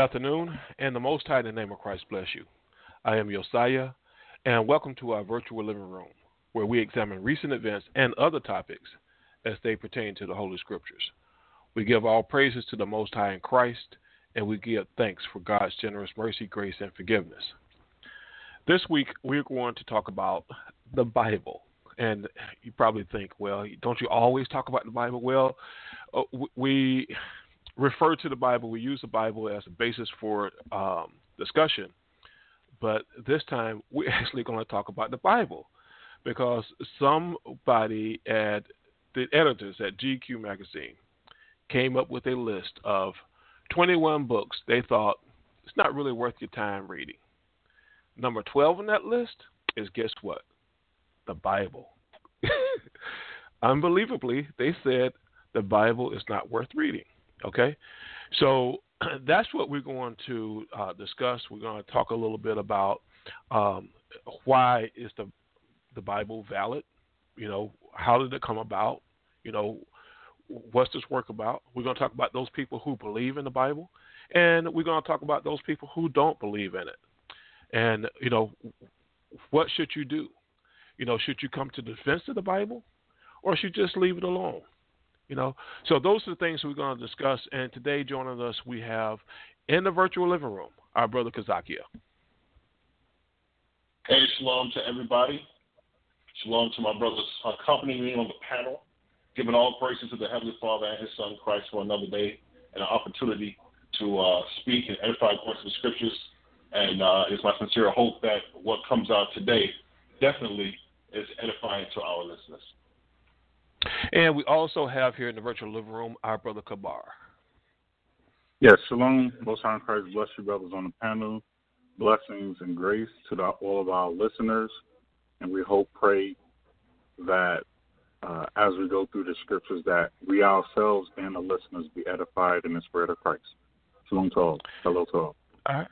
Afternoon, and the Most High, in the name of Christ, bless you. I am Josiah, and welcome to our virtual living room, where we examine recent events and other topics as they pertain to the Holy Scriptures. We give all praises to the Most High in Christ, and we give thanks for God's generous mercy, grace, and forgiveness. This week, we're going to talk about the Bible. And you probably think, well, don't you always talk about the Bible? Well, uh, we refer to the Bible, we use the Bible as a basis for um, discussion. But this time, we're actually going to talk about the Bible because somebody at the editors at GQ magazine came up with a list of 21 books they thought it's not really worth your time reading. Number 12 on that list is guess what? The Bible. Unbelievably, they said the Bible is not worth reading. Okay, so that's what we're going to uh, discuss. We're going to talk a little bit about um, why is the the Bible valid? You know, how did it come about? You know, what's this work about? We're going to talk about those people who believe in the Bible, and we're going to talk about those people who don't believe in it. And you know, what should you do? You know, should you come to the defense of the Bible, or should you just leave it alone? You know, so those are the things we're going to discuss. And today, joining us, we have in the virtual living room our brother Kazakia. Hey, shalom to everybody. Shalom to my brothers accompanying me on the panel. Giving all praises to the Heavenly Father and His Son Christ for another day and an opportunity to uh, speak and edify according to the Scriptures. And uh, it's my sincere hope that what comes out today definitely is edifying to our listeners. And we also have here in the virtual living room our brother Kabar. Yes, shalom. Most High Christ bless you, brothers on the panel. Blessings and grace to the, all of our listeners. And we hope, pray that uh, as we go through the scriptures, that we ourselves and the listeners be edified in the spirit of Christ. Shalom to all. Hello to all. All right.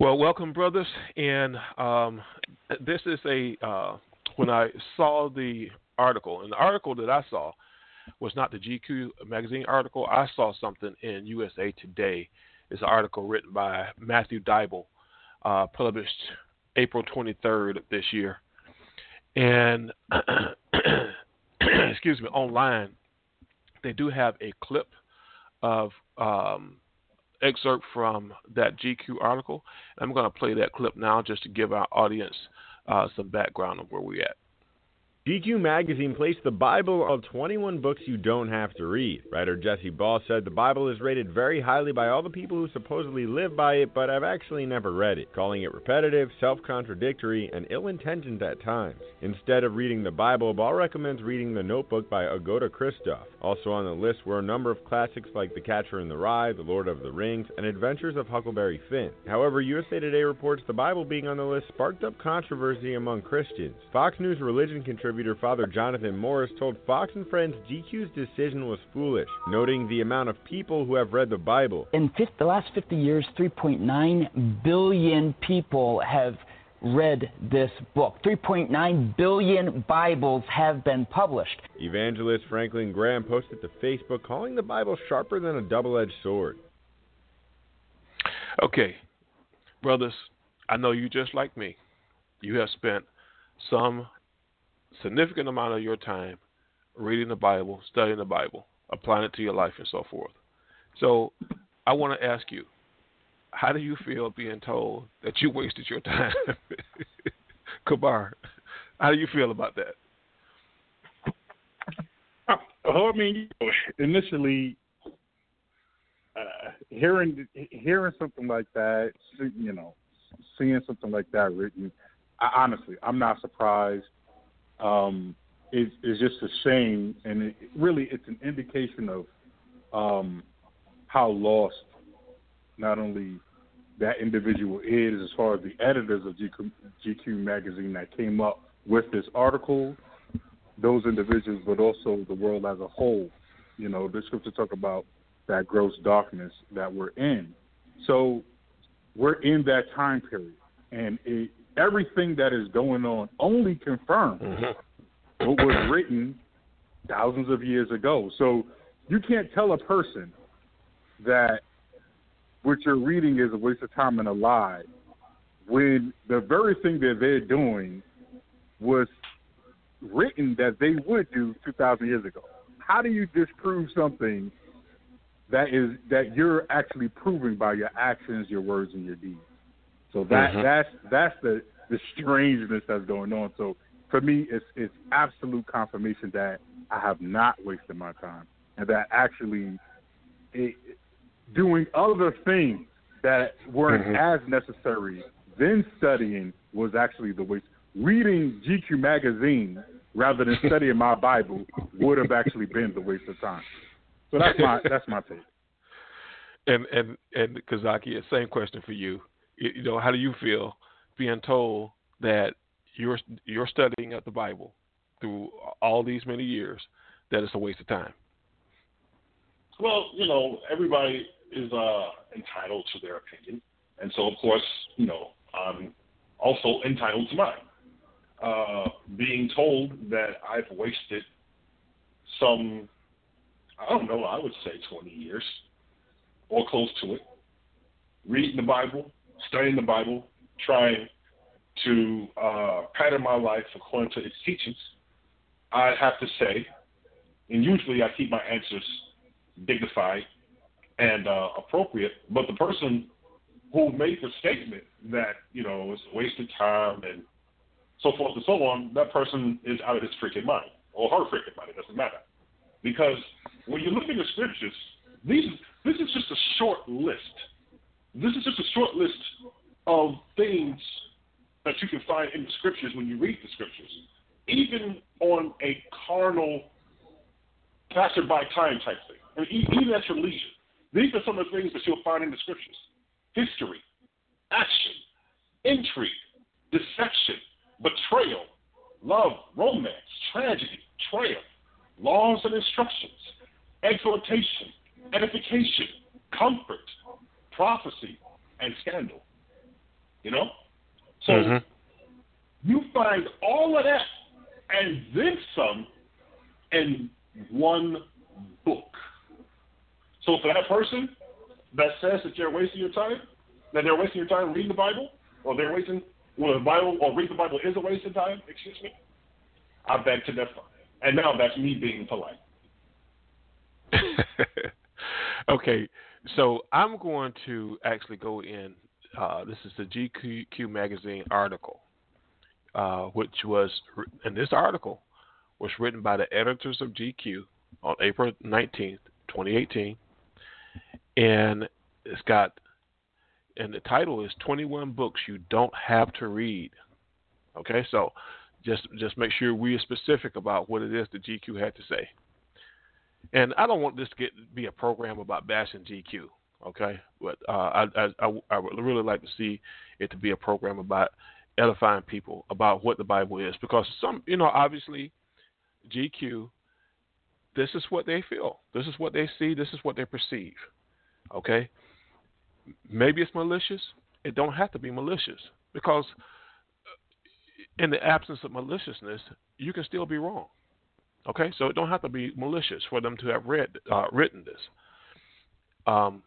Well, welcome, brothers. And um, this is a, uh, when I saw the article. And the article that I saw was not the GQ magazine article. I saw something in USA Today. It's an article written by Matthew Dybel, uh, published April 23rd of this year. And excuse me, online, they do have a clip of um, excerpt from that GQ article. I'm going to play that clip now just to give our audience uh, some background on where we're at. GQ magazine placed the Bible of 21 books you don't have to read. Writer Jesse Ball said the Bible is rated very highly by all the people who supposedly live by it, but have actually never read it, calling it repetitive, self contradictory, and ill intentioned at times. Instead of reading the Bible, Ball recommends reading The Notebook by Agota Kristof. Also on the list were a number of classics like The Catcher in the Rye, The Lord of the Rings, and Adventures of Huckleberry Finn. However, USA Today reports the Bible being on the list sparked up controversy among Christians. Fox News religion contributor contributor Father Jonathan Morris told Fox and Friends GQ's decision was foolish, noting the amount of people who have read the Bible. In the last 50 years, 3.9 billion people have read this book. 3.9 billion Bibles have been published. Evangelist Franklin Graham posted to Facebook calling the Bible sharper than a double edged sword. Okay, brothers, I know you just like me. You have spent some significant amount of your time reading the Bible, studying the Bible, applying it to your life, and so forth. So I want to ask you, how do you feel being told that you wasted your time? Kabar, how do you feel about that? Well, I mean, initially, uh, hearing hearing something like that, you know, seeing something like that written, I, honestly, I'm not surprised um, is, is just a shame, and it, really it's an indication of um, how lost not only that individual is as far as the editors of GQ, GQ magazine that came up with this article, those individuals, but also the world as a whole. You know, the scripture talk about that gross darkness that we're in. So we're in that time period, and it, everything that is going on only confirms mm-hmm. what was written thousands of years ago. So you can't tell a person that what you're reading is a waste of time and a lie when the very thing that they're doing was written that they would do 2,000 years ago. How do you disprove something that is that you're actually proving by your actions, your words, and your deeds? So that mm-hmm. that's that's the the strangeness that's going on. So for me, it's it's absolute confirmation that I have not wasted my time, and that actually it, doing other things that weren't mm-hmm. as necessary than studying was actually the waste. Reading GQ magazine rather than studying my Bible would have actually been the waste of time. So that's my that's my take. And and and Kazaki, same question for you. You know, how do you feel being told that you're you're studying the Bible through all these many years that it's a waste of time? Well, you know, everybody is uh, entitled to their opinion, and so of course, you know, I'm also entitled to mine. Uh, being told that I've wasted some, I don't know, I would say 20 years or close to it, reading the Bible, studying the Bible, trying to uh, pattern my life according to its teachings, I have to say, and usually I keep my answers dignified and uh, appropriate, but the person who made the statement that, you know, it's a waste of time and so forth and so on, that person is out of his freaking mind or her freaking mind. It doesn't matter. Because when you look at the scriptures, these this is just a short list. This is just a short list of things that you can find in the scriptures when you read the scriptures. Even on a carnal passerby time type thing. And even at your leisure. These are some of the things that you'll find in the scriptures. History, action, intrigue, deception, betrayal, love, romance, tragedy, triumph, laws and instructions, exhortation, edification, comfort, prophecy, and scandal. You know? So mm-hmm. you find all of that and then some in one book. So for that person that says that you're wasting your time, that they're wasting your time reading the Bible, or they're wasting well, the Bible or read the Bible is a waste of time, excuse me, I beg to differ. And now that's me being polite. okay, so I'm going to actually go in. Uh, this is the GQ magazine article, uh, which was, and this article, was written by the editors of GQ on April 19th, 2018. And it's got and the title is 21 books you don't have to read. Okay, so just just make sure we are specific about what it is that GQ had to say. And I don't want this to get be a program about bashing GQ. Okay, but uh, I, I I would really like to see it to be a program about edifying people about what the Bible is, because some you know obviously GQ this is what they feel, this is what they see, this is what they perceive. Okay, maybe it's malicious. It don't have to be malicious because in the absence of maliciousness, you can still be wrong. Okay, so it don't have to be malicious for them to have read uh, written this. Um,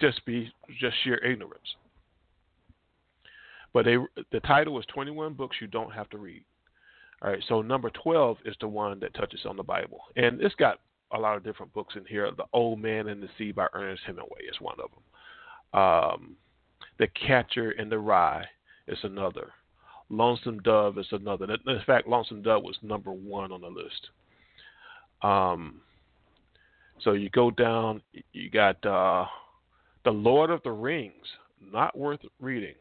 just be just sheer ignorance. But they, the title is 21 books you don't have to read. All right, so number 12 is the one that touches on the Bible, and it's got a lot of different books in here. The Old Man and the Sea by Ernest Hemingway is one of them. Um, the Catcher in the Rye is another. Lonesome Dove is another. In fact, Lonesome Dove was number one on the list. Um, so you go down, you got uh, The Lord of the Rings, not worth reading.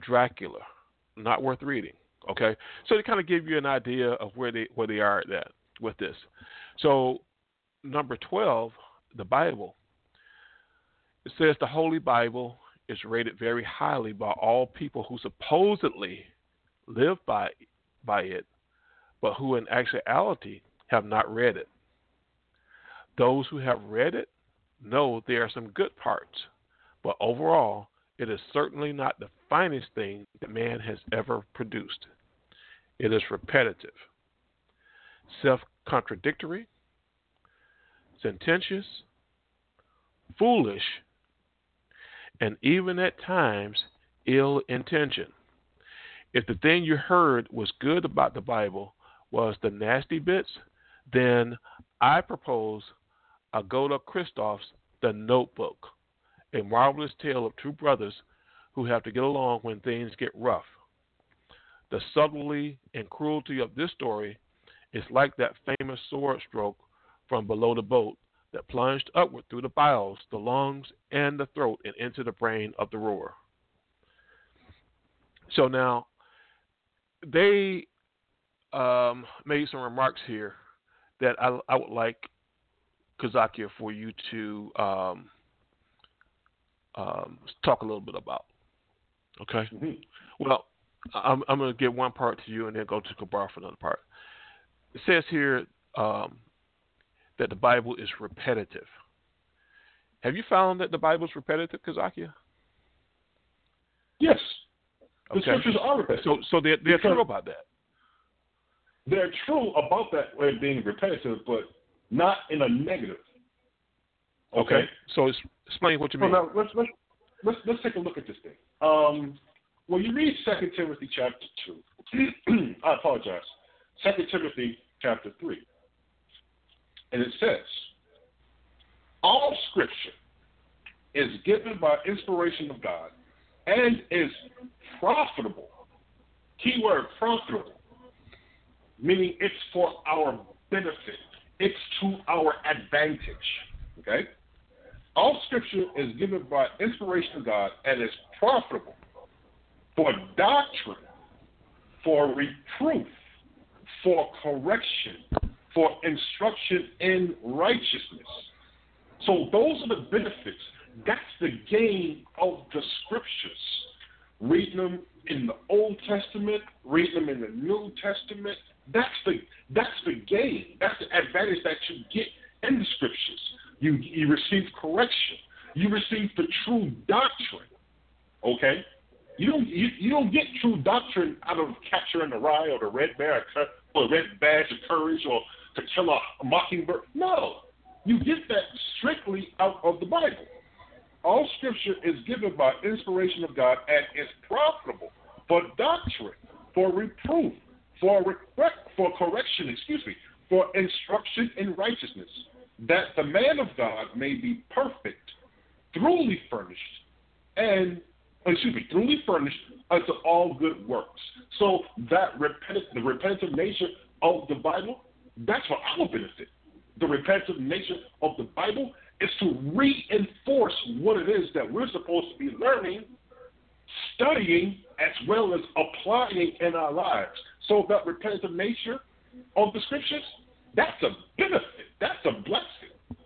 Dracula, not worth reading. Okay, so to kind of give you an idea of where they where they are at that with this. So number twelve, the Bible it says the Holy Bible is rated very highly by all people who supposedly live by by it, but who in actuality have not read it. Those who have read it know there are some good parts, but overall, it is certainly not the finest thing that man has ever produced. It is repetitive, self contradictory, sententious, foolish, and even at times ill intentioned. If the thing you heard was good about the Bible was the nasty bits, then I propose Agota Kristof's The Notebook, a marvelous tale of two brothers who have to get along when things get rough. The subtlety and cruelty of this story is like that famous sword stroke from below the boat that plunged upward through the bowels, the lungs, and the throat and into the brain of the roar. So now, they um, made some remarks here that I, I would like Kazakia for you to um, um, talk a little bit about. Okay. Mm-hmm. Well, I'm, I'm going to give one part to you and then go to Kabar for another part. It says here um, that the Bible is repetitive. Have you found that the Bible is repetitive, Kazakia? Yes. The Okay. scriptures are repetitive. So, so they're, they're Because- true about that. They're true about that way of being repetitive, but not in a negative. Okay. So it's, explain what you So mean. now let's let's let's let's take a look at this thing. Um, when you read Second Timothy chapter two, I apologize. Second Timothy chapter three, and it says, "All Scripture is given by inspiration of God and is profitable." Keyword profitable, meaning it's for our benefit. It's to our advantage. Okay. All scripture is given by inspiration of God and is profitable for doctrine, for reproof, for correction, for instruction in righteousness. So those are the benefits. That's the gain of the scriptures. Reading them in the Old Testament, reading them in the New Testament. That's the that's the gain. That's the advantage that you get in the scriptures. You you receive correction. You receive the true doctrine. Okay? You don't you, you don't get true doctrine out of in the Rye or the Red Bear or or Red Badge of Courage or To Kill a Mockingbird. No, you get that strictly out of the Bible. All Scripture is given by inspiration of God and is profitable for doctrine, for reproof, for for correction. Excuse me, for instruction in righteousness, that the man of God may be perfect, truly furnished, and excuse me, truly furnished unto all good works. So that the repentant nature of the Bible, that's for our benefit. The repentant nature of the Bible is to reinforce what it is that we're supposed to be learning, studying, as well as applying in our lives. So that repetitive nature of the scriptures, that's a benefit. That's a blessing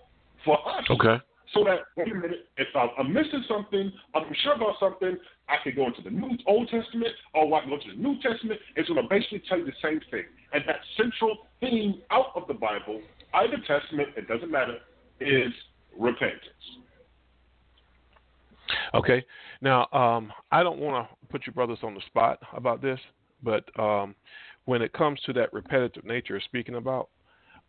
for us. Okay. So that wait a minute, if I'm, I'm missing something, I'm sure about something, I can go into the New Old Testament or I can go to the New Testament. It's going to basically tell you the same thing. And that central theme out of the Bible, either Testament, it doesn't matter, is repentance. Okay. Now, um, I don't want to put you brothers on the spot about this, but um, when it comes to that repetitive nature you're speaking about,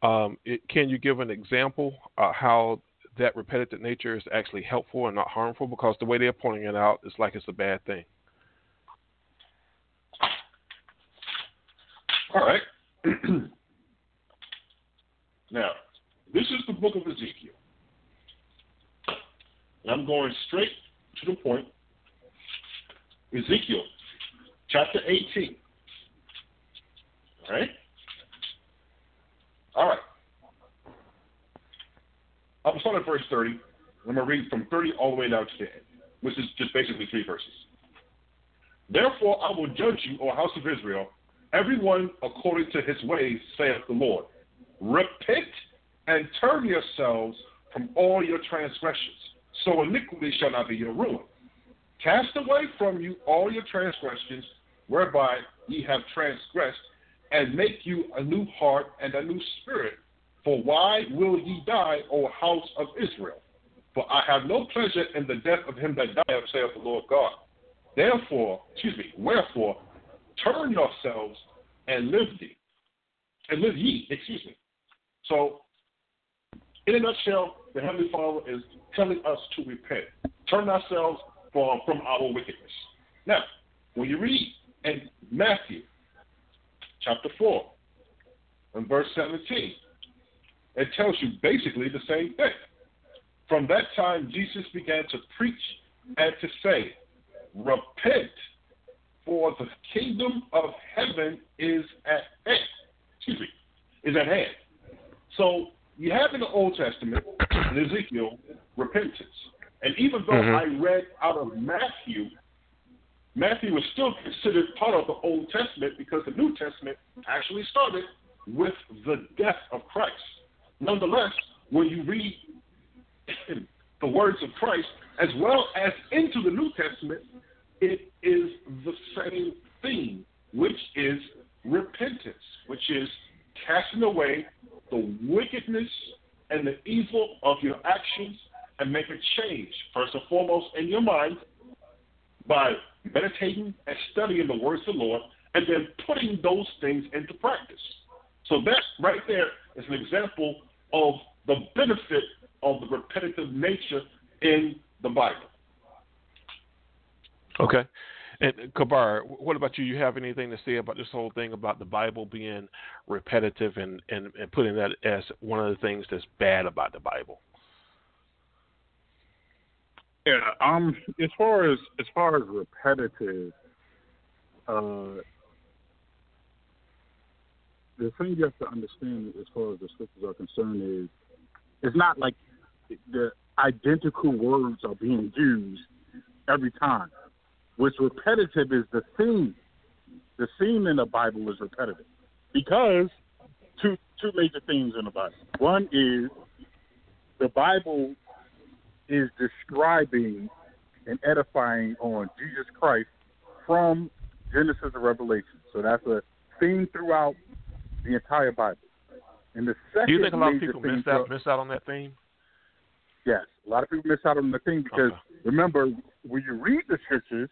um, it, can you give an example uh, how that repetitive nature is actually helpful and not harmful? Because the way they're pointing it out, it's like it's a bad thing. All right. now, this is the book of Ezekiel. And I'm going straight to the point. Ezekiel, chapter 18. All right? All right. I'm starting at verse 30. I'm going to read from 30 all the way down to the end, which is just basically three verses. Therefore, I will judge you, O house of Israel, everyone according to his ways, saith the Lord. Repent and turn yourselves from all your transgressions, so iniquity shall not be your ruin. Cast away from you all your transgressions, whereby ye have transgressed, and make you a new heart and a new spirit. For why will ye die, O house of Israel? For I have no pleasure in the death of him that dieth, saith the Lord God. Therefore, excuse me, wherefore, turn yourselves and live ye. And live ye, excuse me. So, in a nutshell, the Heavenly Father is telling us to repent, turn ourselves from, from our wickedness. Now, when you read in Matthew chapter 4 and verse 17, it tells you basically the same thing. From that time, Jesus began to preach and to say, Repent, for the kingdom of heaven is at hand. Excuse me, is at hand. So you have in the Old Testament, in Ezekiel, repentance. And even though mm-hmm. I read out of Matthew, Matthew was still considered part of the Old Testament because the New Testament actually started with the death of Christ. Nonetheless, when you read the words of Christ as well as into the New Testament, it is the same thing, which is repentance, which is casting away the wickedness and the evil of your actions and make a change, first and foremost, in your mind by meditating and studying the words of the Lord and then putting those things into practice. So that right there is an example of the benefit of the repetitive nature in the Bible. Okay. And Kabar, what about you? You have anything to say about this whole thing about the Bible being repetitive and, and, and putting that as one of the things that's bad about the Bible? Yeah, um, as far as as far as repetitive, uh, the thing you have to understand as far as the scriptures are concerned is it's not like the identical words are being used every time. What's repetitive is the theme. The theme in the Bible is repetitive because two two major themes in the Bible. One is the Bible is describing and edifying on Jesus Christ from Genesis to Revelation. So that's a theme throughout the entire Bible. And the second Do you think a lot of people miss out miss out on that theme? Yes, a lot of people miss out on the theme because okay. remember when you read the scriptures,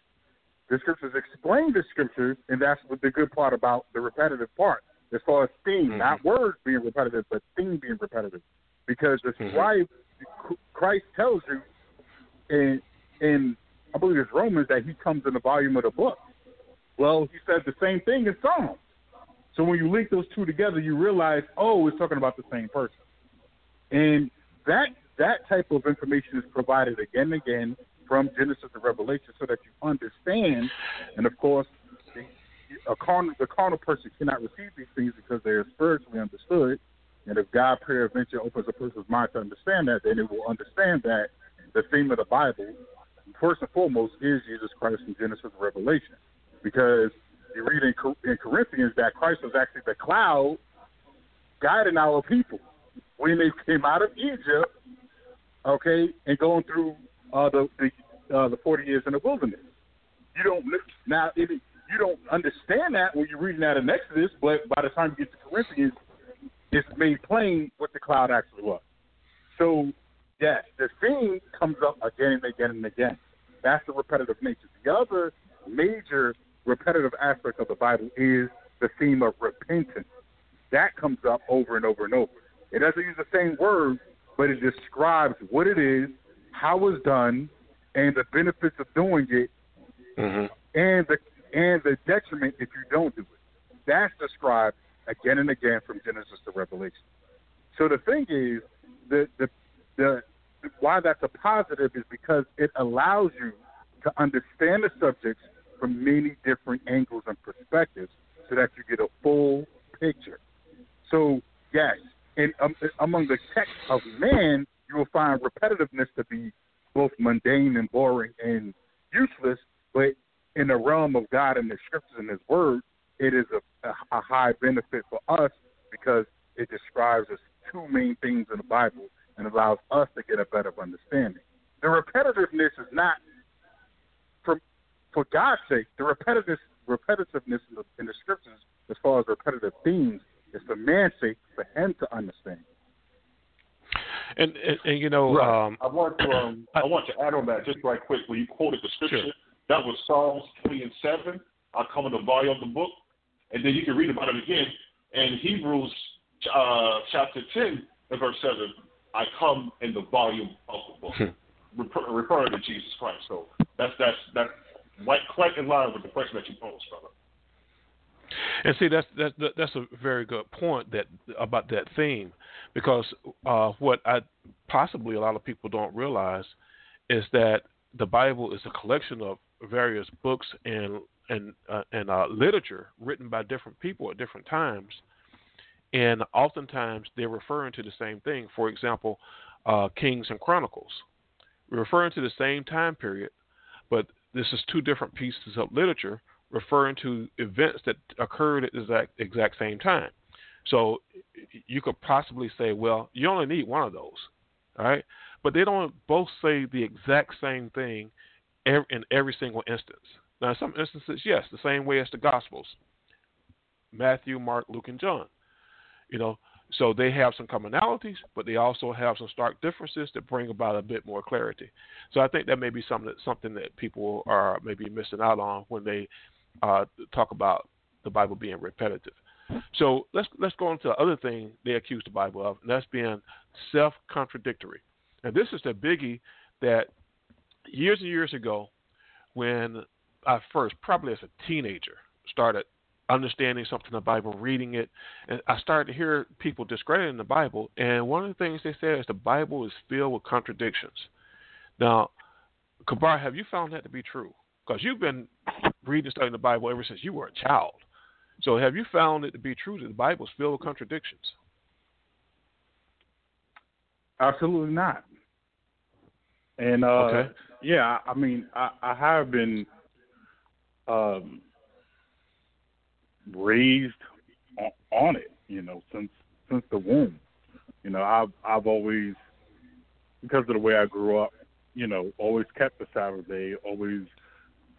the scriptures explain the scriptures, and that's what the good part about the repetitive part, as far as theme, mm-hmm. not words being repetitive, but theme being repetitive, because the mm-hmm. Christ tells you in in I believe it's Romans that he comes in the volume of the book. Well, he said the same thing in Psalms. So when you link those two together, you realize, oh, it's talking about the same person. And that that type of information is provided again and again from Genesis to Revelation, so that you understand. And of course, the, a carnal, the carnal person cannot receive these things because they are spiritually understood. And if God peradventure opens a person's mind to understand that, then it will understand that the theme of the Bible, first and foremost, is Jesus Christ from Genesis to Revelation. Because you read in, in Corinthians that Christ was actually the cloud guiding our people when they came out of Egypt, okay, and going through uh, the the, uh, the forty years in the wilderness. You don't now you don't understand that when you're reading that in Exodus, but by the time you get to Corinthians, it's made plain what the cloud actually was. So yes, the theme comes up again and again and again. That's the repetitive nature. The other major repetitive aspect of the Bible is the theme of repentance. That comes up over and over and over. It doesn't use the same word, but it describes what it is, how it's done, and the benefits of doing it, mm-hmm. and the and the detriment if you don't do it. That's described again and again from Genesis to Revelation. So the thing is, the the the why that's a positive is because it allows you to understand the subjects from many different angles and perspectives so that you get a full picture. So, yes, and um, among the text of man, you will find repetitiveness to be both mundane and boring and useless, but in the realm of God and the scriptures and His Word, it is a, a, a high benefit for us because it describes us two main things in the Bible and allows us to get a better understanding. The repetitiveness is not for for God's sake, the repetitive repetitiveness in the, in the scriptures, as far as repetitive themes, is for man's sake, for him to understand. And and, and you know, Right. um, I want to um, I want to add on that just right quick. When you quoted the scripture, Sure. that was Psalms twenty and seven. I come in the volume of the book, and then you can read about it again. in Hebrews uh, chapter ten and verse seven. I come in the volume of the book, refer- referring to Jesus Christ. So that's that's that's quite in line with the question that you posed, brother. And see, that's that's that's a very good point that about that theme, because uh, what I possibly a lot of people don't realize is that the Bible is a collection of various books and and uh, and uh, literature written by different people at different times, and oftentimes they're referring to the same thing. For example, uh, Kings and Chronicles, referring to the same time period, but this is two different pieces of literature referring to events that occurred at the exact, exact same time. So you could possibly say, well, you only need one of those, right? But they don't both say the exact same thing in every single instance. Now, in some instances, yes, the same way as the Gospels Matthew, Mark, Luke, and John. You know, so they have some commonalities, but they also have some stark differences that bring about a bit more clarity. So I think that may be something that something that people are maybe missing out on when they uh, talk about the Bible being repetitive. So let's let's go on to the other thing they accuse the Bible of, and that's being self-contradictory. And this is the biggie that years and years ago, when I first, probably as a teenager, started understanding something in the Bible, reading it, and I started to hear people discrediting the Bible. And one of the things they said is the Bible is filled with contradictions. Now, Kabar, have you found that to be true? Because you've been reading and studying the Bible ever since you were a child. So have you found it to be true that the Bible is filled with contradictions? Absolutely not. And uh, Okay. yeah, I I mean, I, I have been um, raised on, on it, you know, since since the womb. You know, I've I've always because of the way I grew up, you know, always kept the Sabbath day, always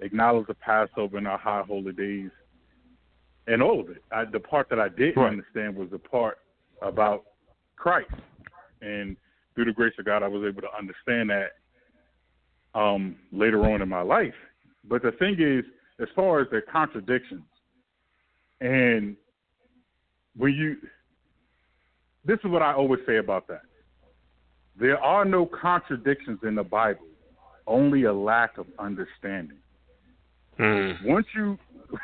acknowledged the Passover and our high holy days, and all of it. I, the part that I didn't Right. understand was the part about Christ, and through the grace of God, I was able to understand that um, later on in my life. But the thing is, as far as the contradictions, and when you, this is what I always say about that. There are no contradictions in the Bible, only a lack of understanding. Hmm. Once you,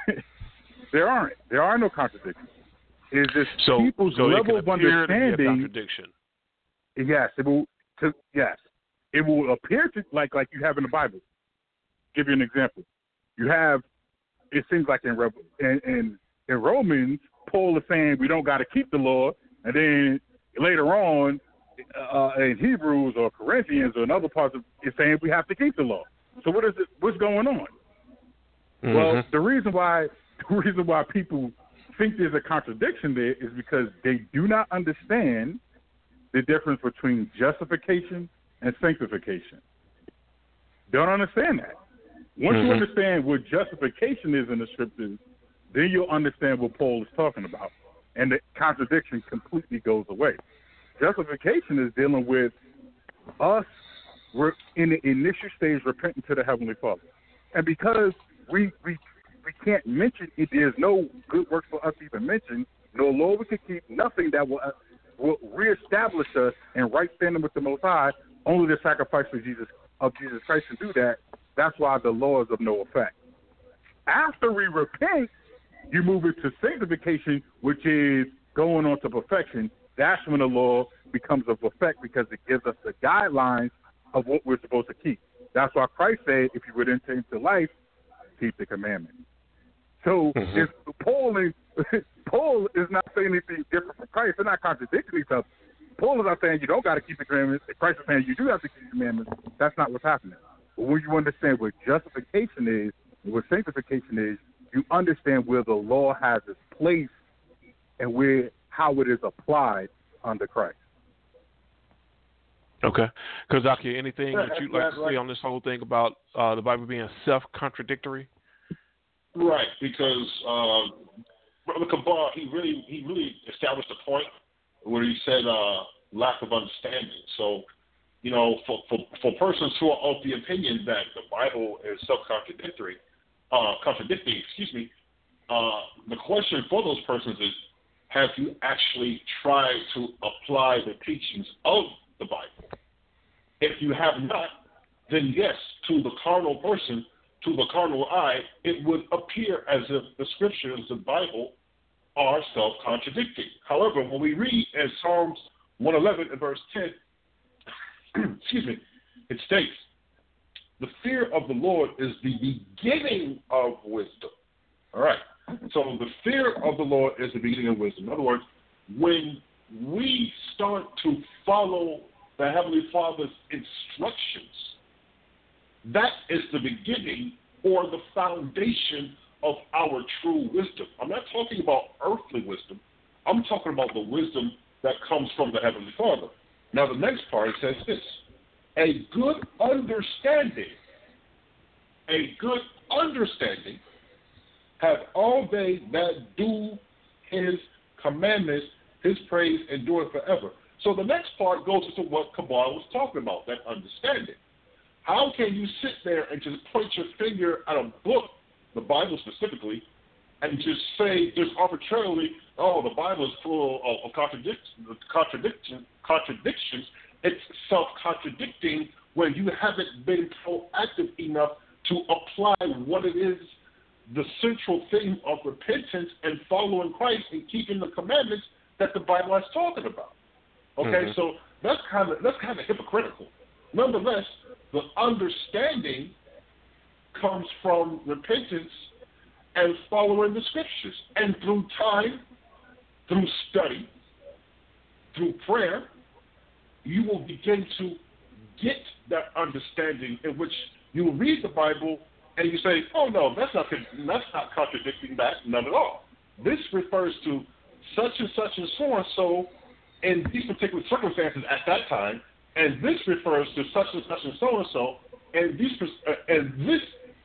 there aren't. There are no contradictions. Is this So, people's so level of appear to be a understanding contradiction. Yes, it will. To, yes, it will appear to like like you have in the Bible. Give you an example. You have. It seems like in in, in in Romans, Paul is saying we don't got to keep the law, and then later on, uh, in Hebrews or Corinthians or in other parts of it's saying we have to keep the law. So what is it? What's going on? Mm-hmm. Well, the reason why the reason why people think there's a contradiction there is because they do not understand the difference between justification and sanctification. Don't understand that. Once you Mhm. understand what justification is in the scriptures, then you'll understand what Paul is talking about, and the contradiction completely goes away. Justification is dealing with us we're in the initial stage repenting to the Heavenly Father. And because we we we can't mention it, there's no good works for us to even mention, no law we can keep, nothing that will uh, will reestablish us in right standing with the Most High. Only the sacrifice of Jesus of Jesus Christ can do that. That's why the law is of no effect. After we repent, you move into sanctification, which is going on to perfection. That's when the law becomes of effect because it gives us the guidelines of what we're supposed to keep. That's why Christ said, if you would enter into life, keep the commandments. So Mhm. if Paul is Paul is not saying anything different from Christ. They're not contradicting each other. Paul is not saying you don't got to keep the commandments. Christ is saying you do have to keep the commandments. That's not what's happening. But when you understand what justification is what sanctification is, you understand where the law has its place and where how it is applied under Christ. Okay. Kazaki, anything that you'd like to say on this whole thing about uh, the Bible being self contradictory? Right, because uh, Brother Kabar, he really he really established a point where he said uh, lack of understanding. So, you know, for, for for persons who are of the opinion that the Bible is self contradictory, uh, contradicting, excuse me, uh, the question for those persons is, have you actually tried to apply the teachings of the Bible? If you have not, then yes, to the carnal person, to the carnal eye, it would appear as if the scriptures, the Bible, are self contradicting. However, when we read in Psalms 111 and verse 10, excuse me, it states, The fear of the Lord is the beginning of wisdom. All right. So the fear of the Lord is the beginning of wisdom. In other words, when we start to follow the Heavenly Father's instructions, that is the beginning or the foundation of our true wisdom. I'm not talking about earthly wisdom. I'm talking about the wisdom that comes from the Heavenly Father. Now, the next part says this a good understanding, a good understanding have all they that do his commandments, his praise endure forever. So the next part goes into what Kabar was talking about, that understanding. How can you sit there and just point your finger at a book, the Bible specifically, and just say just arbitrarily, oh, the Bible is full of, of contradictions, contradictions, contradictions. It's self-contradicting when you haven't been proactive enough to apply what it is the central theme of repentance and following Christ and keeping the commandments that the Bible is talking about. Okay, mm-hmm. so that's kind of that's kind of hypocritical. Nonetheless, the understanding comes from repentance and following the scriptures, and through time, through study, through prayer, you will begin to get that understanding in which you read the Bible and you say, "Oh no, that's not that's not contradicting that, none at all." This refers to such and such and so and so in these particular circumstances at that time, and this refers to such and such and so and so and these uh, and this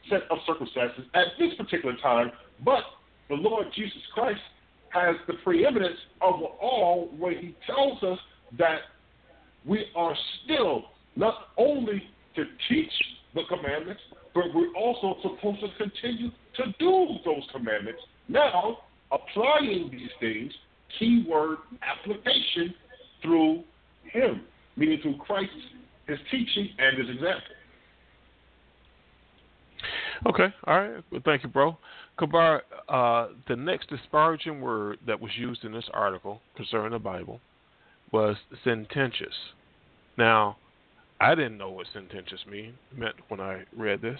set of circumstances at this particular time. But the Lord Jesus Christ has the preeminence over all when He tells us that we are still not only to teach the commandments, but we're also supposed to continue to do those commandments. Now, applying these things, keyword application through Him, meaning through Christ, His teaching, and His example. Okay, all right. Well, thank you, bro. Kabar, uh, the next disparaging word that was used in this article concerning the Bible was sententious. Now, I didn't know what sententious mean meant when I read this,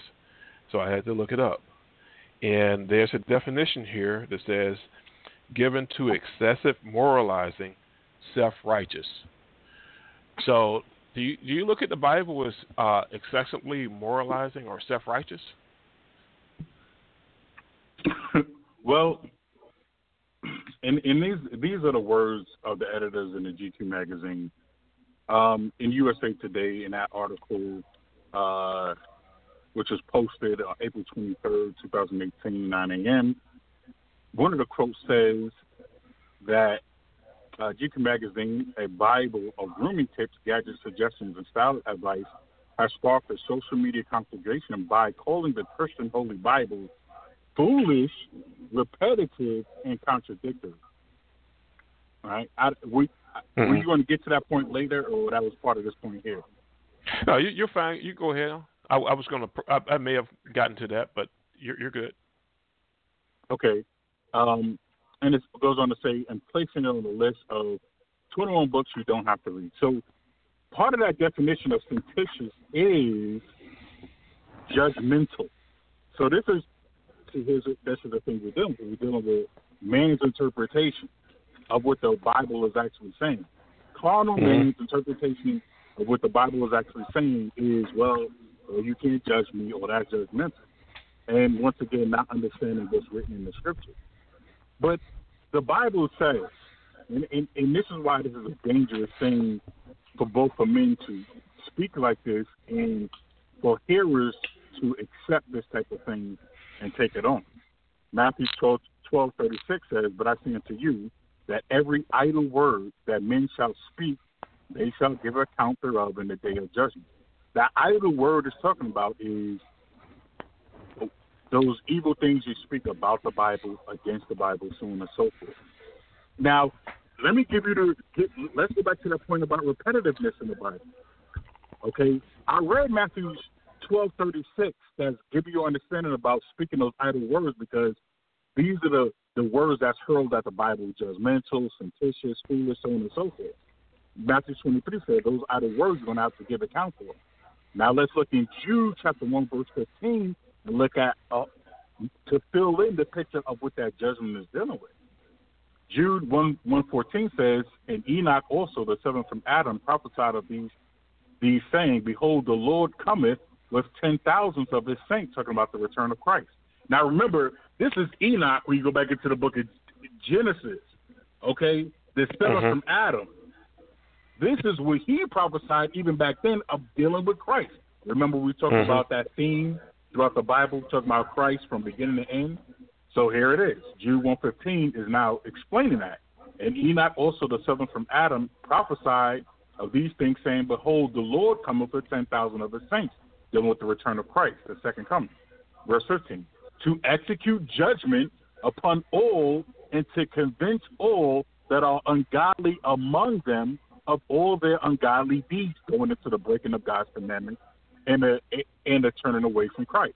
so I had to look it up. And there's a definition here that says given to excessive moralizing, self-righteous. So, do you, do you look at the Bible as uh, excessively moralizing or self-righteous? well, and, and these these are the words of the editors in the GQ magazine um, in USA Today, in that article, uh, which was posted on April 23rd, 2018, 9 a.m., one of the quotes says that uh, GQ Magazine, a Bible of grooming tips, gadgets, suggestions, and style advice, has sparked a social media conflagration by calling the Christian Holy Bible foolish, repetitive, and contradictory. Right? I, we Mm-hmm. Were you going to get to that point later, or that was part of this point here? No, you, are fine. You go ahead. I, I was going to. I, I, may have gotten to that, but you're, you're good. Okay. Um, and it goes on to say, and placing it on the list of 21 books you don't have to read. So, part of that definition of sententious is judgmental. So this is here's this is the thing we're dealing with. We're dealing with man's interpretation of what the Bible is actually saying. Carnal mm-hmm. man's interpretation of what the Bible is actually saying is, well, well, you can't judge me or that's judgmental. And once again, not understanding what's written in the scripture. But the Bible says, and, and, and this is why this is a dangerous thing for both for men to speak like this and for hearers to accept this type of thing and take it on. Matthew 12, 12 36 says, But I say unto you that every idle word that men shall speak, they shall give account thereof in the day of judgment. That idle word is talking about is those evil things you speak about the Bible, against the Bible, so on and so forth. Now, let me give you the. Get, let's go back to that point about repetitiveness in the Bible. Okay, I read Matthew twelve thirty six that give you understanding about speaking those idle words because these are the the words that's hurled at the Bible: judgmental, sententious, foolish, so on and so forth. Matthew twenty three said those idle words you're going to have to give account for. Now let's look in Jude chapter one verse fifteen and look at uh, to fill in the picture of what that judgment is dealing with. Jude 1 114 says, And Enoch also, the seventh from Adam, prophesied of these, these saying, Behold, the Lord cometh with ten thousands of his saints, talking about the return of Christ. Now remember, this is Enoch when you go back into the book of Genesis. Okay? The 7th mm-hmm. from Adam. This is what he prophesied even back then of dealing with Christ. Remember we talked mm-hmm. about that theme throughout the Bible, talking about Christ from beginning to end. So here it is. Jude 115 is now explaining that. And Enoch, also the seventh from Adam, prophesied of these things, saying, Behold, the Lord cometh with 10,000 of his saints, dealing with the return of Christ, the second coming. Verse 15, to execute judgment upon all and to convince all that are ungodly among them of all their ungodly deeds going into the breaking of God's commandments and uh, the, and the turning away from Christ.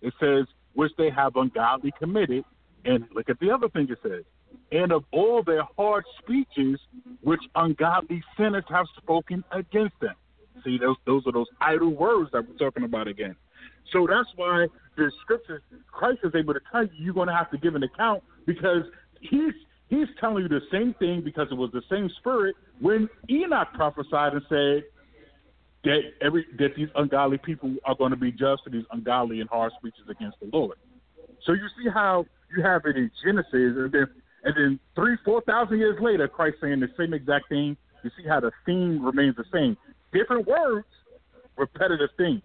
It says, which they have ungodly committed. And look at the other thing it says. And of all their hard speeches which ungodly sinners have spoken against them. See, those those are those idle words that we're talking about again. So that's why the scriptures, Christ is able to tell you you're going to have to give an account because he's he's telling you the same thing because it was the same spirit when Enoch prophesied and said, that every that these ungodly people are going to be judged for these ungodly and harsh speeches against the Lord. So you see how you have it in Genesis, and then and then three, four thousand years later, Christ saying the same exact thing. You see how the theme remains the same, different words, repetitive things,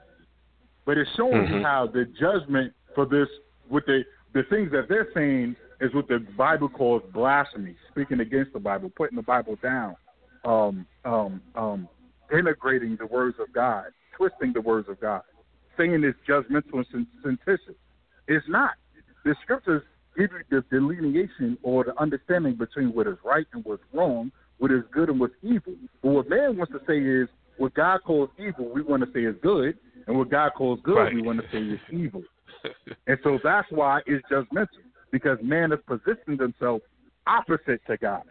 but it's showing mm-hmm. you how the judgment for this, with the the things that they're saying, is what the Bible calls blasphemy, speaking against the Bible, putting the Bible down. Um, um, um, denigrating the words of God, twisting the words of God, saying it's judgmental and sententious. It's not. The scriptures give you the delineation or the understanding between what is right and what's wrong, what is good and what's evil. But what man wants to say is what God calls evil, we want to say is good, and what God calls good, right. we want to say is evil. and so that's why it's judgmental, because man has positioned himself opposite to God.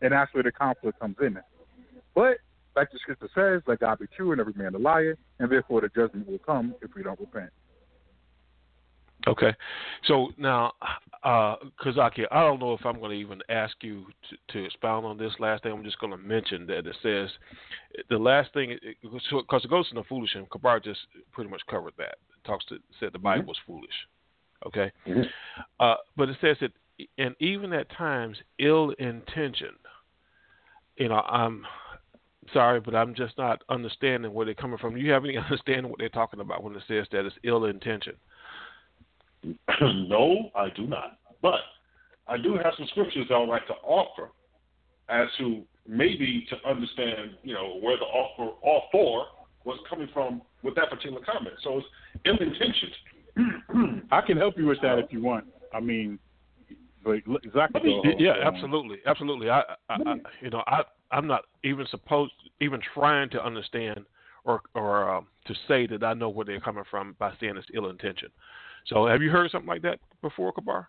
And that's where the conflict comes in. But like the scripture says, let God be true and every man a liar, and therefore the judgment will come if we don't repent. Okay, so now, uh, Kazaki, I don't know if I'm going to even ask you to, to expound on this last thing. I'm just going to mention that it says the last thing, because it goes to the foolish, and Kabar just pretty much covered that. It talks to said the Bible mm-hmm. was foolish. Okay, mm-hmm. uh, but it says that, and even at times ill intentioned. You know, I'm sorry, but I'm just not understanding where they're coming from. Do you have any understanding what they're talking about when it says that it's ill intention? no, I do not. But I do have some scriptures that I would like to offer as to maybe to understand, you know, where the offer author was coming from with that particular comment. So it's ill intentioned. I can help you with that if you want. I mean, but exactly. Yeah, absolutely, absolutely. I, I, I you know, I I'm not even supposed, even trying to understand or or um, to say that I know where they're coming from by saying it's ill intention. So, have you heard something like that before, Kabar?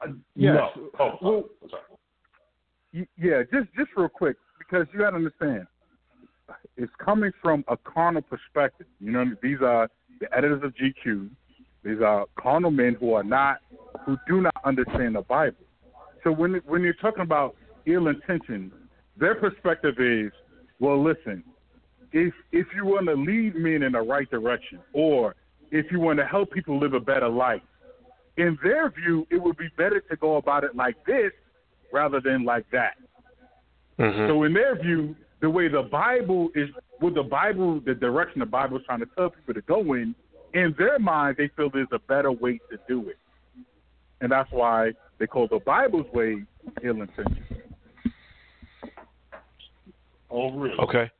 Uh, yes. No. Oh, well, sorry. Yeah, just just real quick because you got to understand, it's coming from a carnal perspective. You know, these are the editors of GQ. These are carnal men who are not, who do not understand the Bible. So when when you're talking about ill intention, their perspective is, well, listen, if if you want to lead men in the right direction, or if you want to help people live a better life, in their view, it would be better to go about it like this rather than like that. Mm-hmm. So in their view, the way the Bible is, with the Bible, the direction the Bible is trying to tell people to go in, in their mind, they feel there's a better way to do it, and that's why they call the Bible's way ill intentioned. Oh, really? Okay.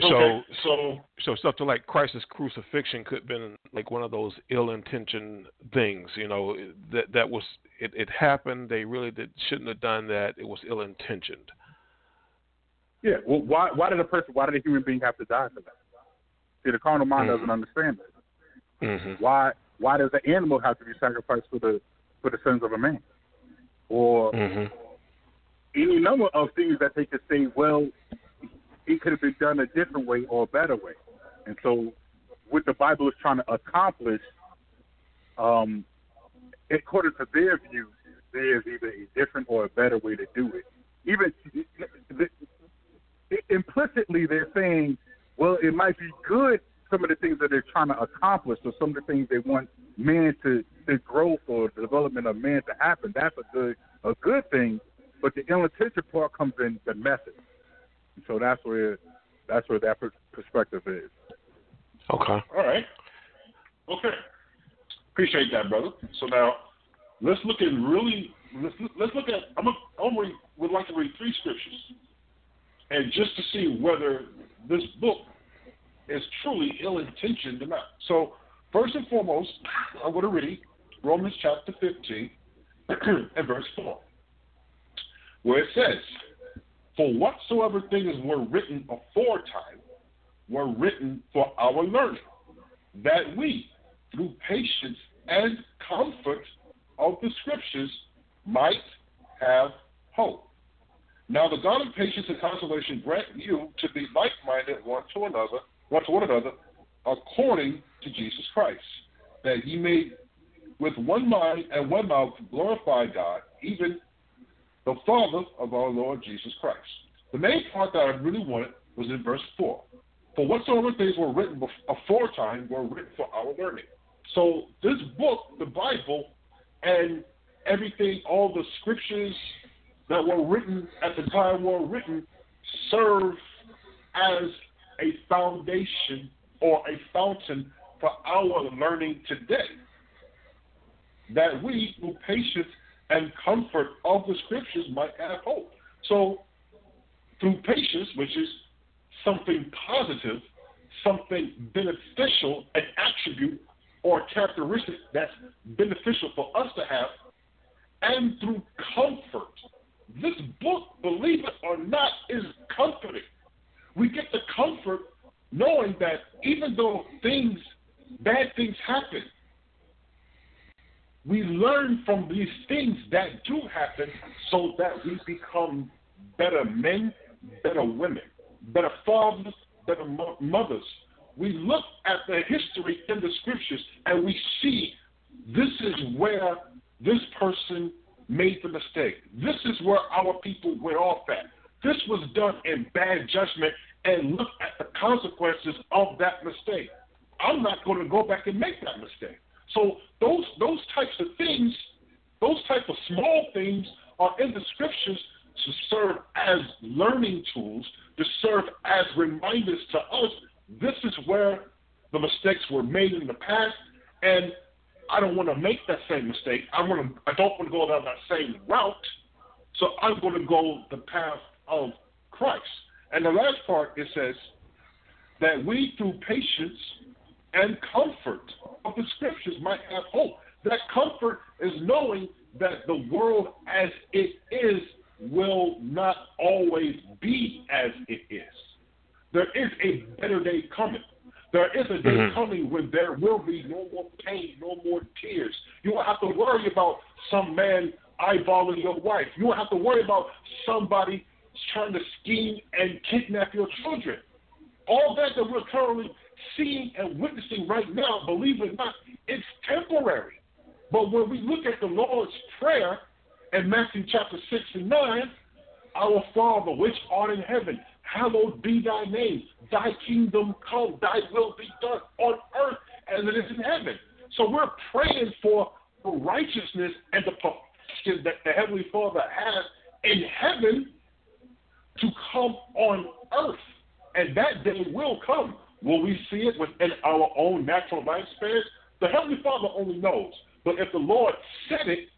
So, Okay, so so something like Christ's crucifixion could have been like one of those ill-intentioned things. You know, that that was it. It happened. They really did, shouldn't have done that. It was ill-intentioned. Yeah. Well, why why did a person, why did a human being have to die for that? See, the carnal mind Mhm. doesn't understand that. Mm-hmm. Why why does an animal have to be sacrificed for the for the sins of a man? Or Mm-hmm. any number of things that they could say, well, it could have been done a different way or a better way. And so, what the Bible is trying to accomplish, um, according to their view, there is either a different or a better way to do it. Even the, implicitly, they're saying, well, it might be good. Some of the things that they're trying to accomplish, or some of the things they want man to, the growth or the development of man to happen. That's a good, a good thing. But the ill-intentioned part comes in the method. So that's where that's where that per- perspective is. Okay. All right. Okay. Appreciate that, brother. So now let's look at really let's let's look at I'm a, I'm read, would like to read three scriptures, and just to see whether this book is truly ill-intentioned or not. So first and foremost, I'm going to read Romans chapter 15 and verse 4, where it says, "For whatsoever things were written aforetime." were written for our learning, that we, through patience and comfort of the Scriptures, might have hope. Now, the God of patience and consolation grant you to be like-minded one to another, one to one another, according to Jesus Christ, that ye may, with one mind and one mouth, glorify God, even the Father of our Lord Jesus Christ. The main part that I really wanted was in verse four. For whatsoever things were written before aforetime were written for our learning. So this book, the Bible, and everything, all the scriptures that were written at the time were written, serve as a foundation or a fountain for our learning today. That we, through patience and comfort of the scriptures, might have hope. So, through patience, which is something positive, something beneficial, an attribute or characteristic that's beneficial for us to have, and through comfort. This book, believe it or not, is comforting. We get the comfort knowing that even though things, bad things happen, we learn from these things that do happen so that we become better men, better women better fathers, better mo- mothers. We look at the history in the scriptures and we see this is where this person made the mistake. This is where our people went off at. This was done in bad judgment and look at the consequences of that mistake. I'm not going to go back and make that mistake. So those those types of things, those type of small things are in the scriptures to serve as learning tools, to serve as reminders to us. This is where the mistakes were made in the past, and I don't want to make that same mistake. I want to. I don't want to go down that same route. So I'm going to go the path of Christ. And the last part it says that we, through patience and comfort of the scriptures, might have hope. That comfort is knowing that the world as it is will not always be as it is. There is a better day coming. There is a day Mhm. coming when there will be no more pain, no more tears. You won't have to worry about some man eyeballing your wife. You won't have to worry about somebody trying to scheme and kidnap your children. All that that we're currently seeing and witnessing right now, believe it or not, it's temporary. But when we look at the Lord's Prayer in Matthew chapter 6 and 9, our Father, which art in heaven, hallowed be thy name. Thy kingdom come, thy will be done on earth as it is in heaven. So we're praying for the righteousness and the perfection that the Heavenly Father has in heaven to come on earth. And that day will come. Will we see it within our own natural lifespan? The Heavenly Father only knows. But if the Lord said it,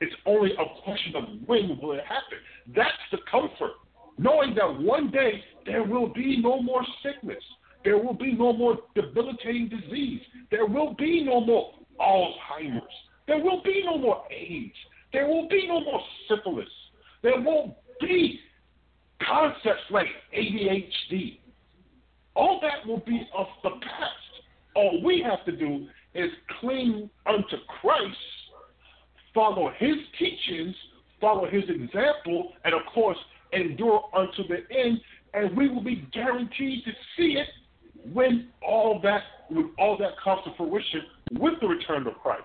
it's only a question of when will it happen. That's the comfort. Knowing that one day there will be no more sickness. There will be no more debilitating disease. There will be no more Alzheimer's. There will be no more AIDS. There will be no more syphilis. There won't be concepts like ADHD. All that will be of the past. All we have to do is cling unto Christ, follow his teachings, follow his example, and of course, endure unto the end, and we will be guaranteed to see it when all that when all that comes to fruition with the return of Christ.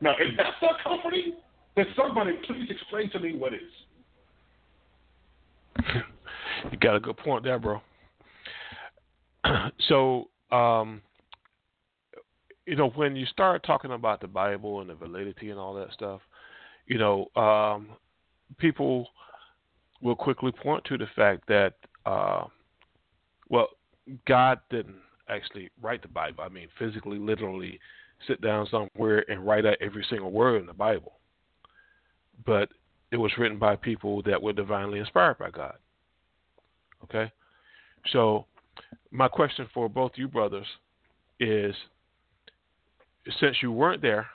Now, if that's not comforting, then somebody please explain to me what is. you got a good point there, bro. so, um, you know, when you start talking about the Bible and the validity and all that stuff, you know, um, people will quickly point to the fact that, uh, well, God didn't actually write the Bible. I mean, physically, literally sit down somewhere and write out every single word in the Bible. But it was written by people that were divinely inspired by God. Okay? So, my question for both you brothers is since you weren't there,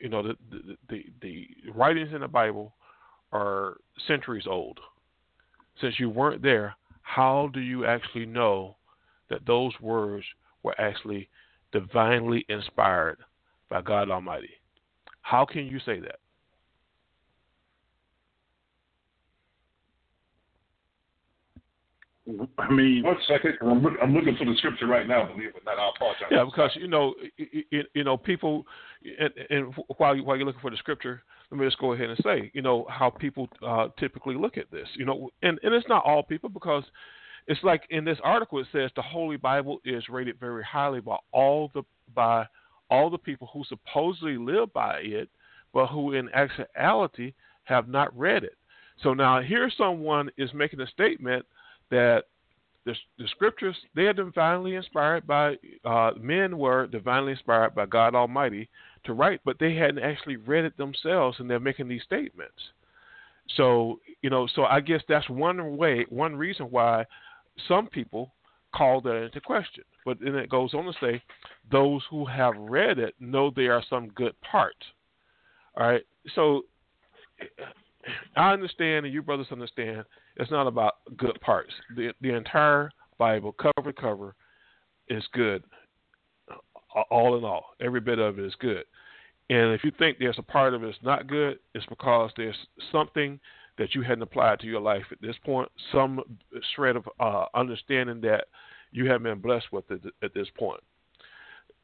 you know, the, the, the, the writings in the Bible are centuries old. Since you weren't there, how do you actually know that those words were actually divinely inspired by God Almighty? How can you say that? I mean, one second. I'm, look, I'm looking for the scripture right now. Believe it or not, I apologize. Yeah, because you know, you, you know, people, and, and while you, while you're looking for the scripture, let me just go ahead and say, you know, how people uh, typically look at this. You know, and and it's not all people because it's like in this article it says the Holy Bible is rated very highly by all the by all the people who supposedly live by it, but who in actuality have not read it. So now here someone is making a statement that the, the scriptures they are divinely inspired by uh, men were divinely inspired by God Almighty to write, but they hadn't actually read it themselves, and they're making these statements. So you know, so I guess that's one way, one reason why some people call that into question. But then it goes on to say, those who have read it know there are some good parts. All right, so I understand, and you brothers understand it's not about good parts. The the entire Bible, cover to cover, is good. All in all, every bit of it is good. And if you think there's a part of it that's not good, it's because there's something that you hadn't applied to your life at this point, some shred of uh, understanding that you haven't been blessed with at, at this point.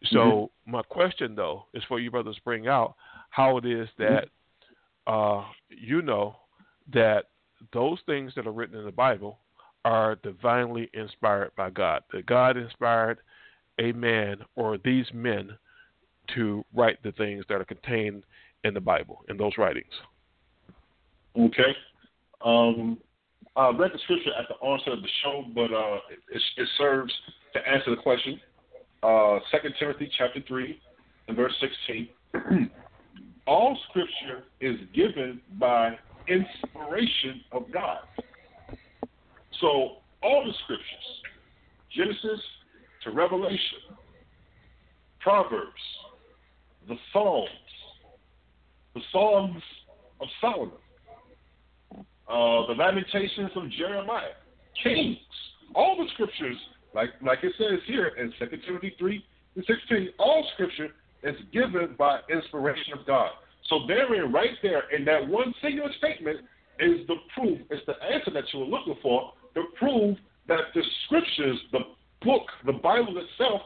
So mm-hmm. my question though is for you brothers to bring out how it is that uh, you know that those things that are written in the Bible are divinely inspired by God. That God inspired a man or these men to write the things that are contained in the Bible, in those writings. Okay. Um, I read the scripture at the onset of the show, but uh, it, it, serves to answer the question. Uh, 2 Timothy chapter 3 and verse 16. All scripture is given by inspiration of God. So all the scriptures, Genesis to Revelation, Proverbs, the Psalms, the Psalms of Solomon, uh, the Lamentations of Jeremiah, Kings, all the scriptures, like like it says here in 2 Timothy 3 and 16, all scripture is given by inspiration of God. So therein, right there, in that one singular statement, is the proof, is the answer that you were looking for, to prove that the scriptures, the book, the Bible itself,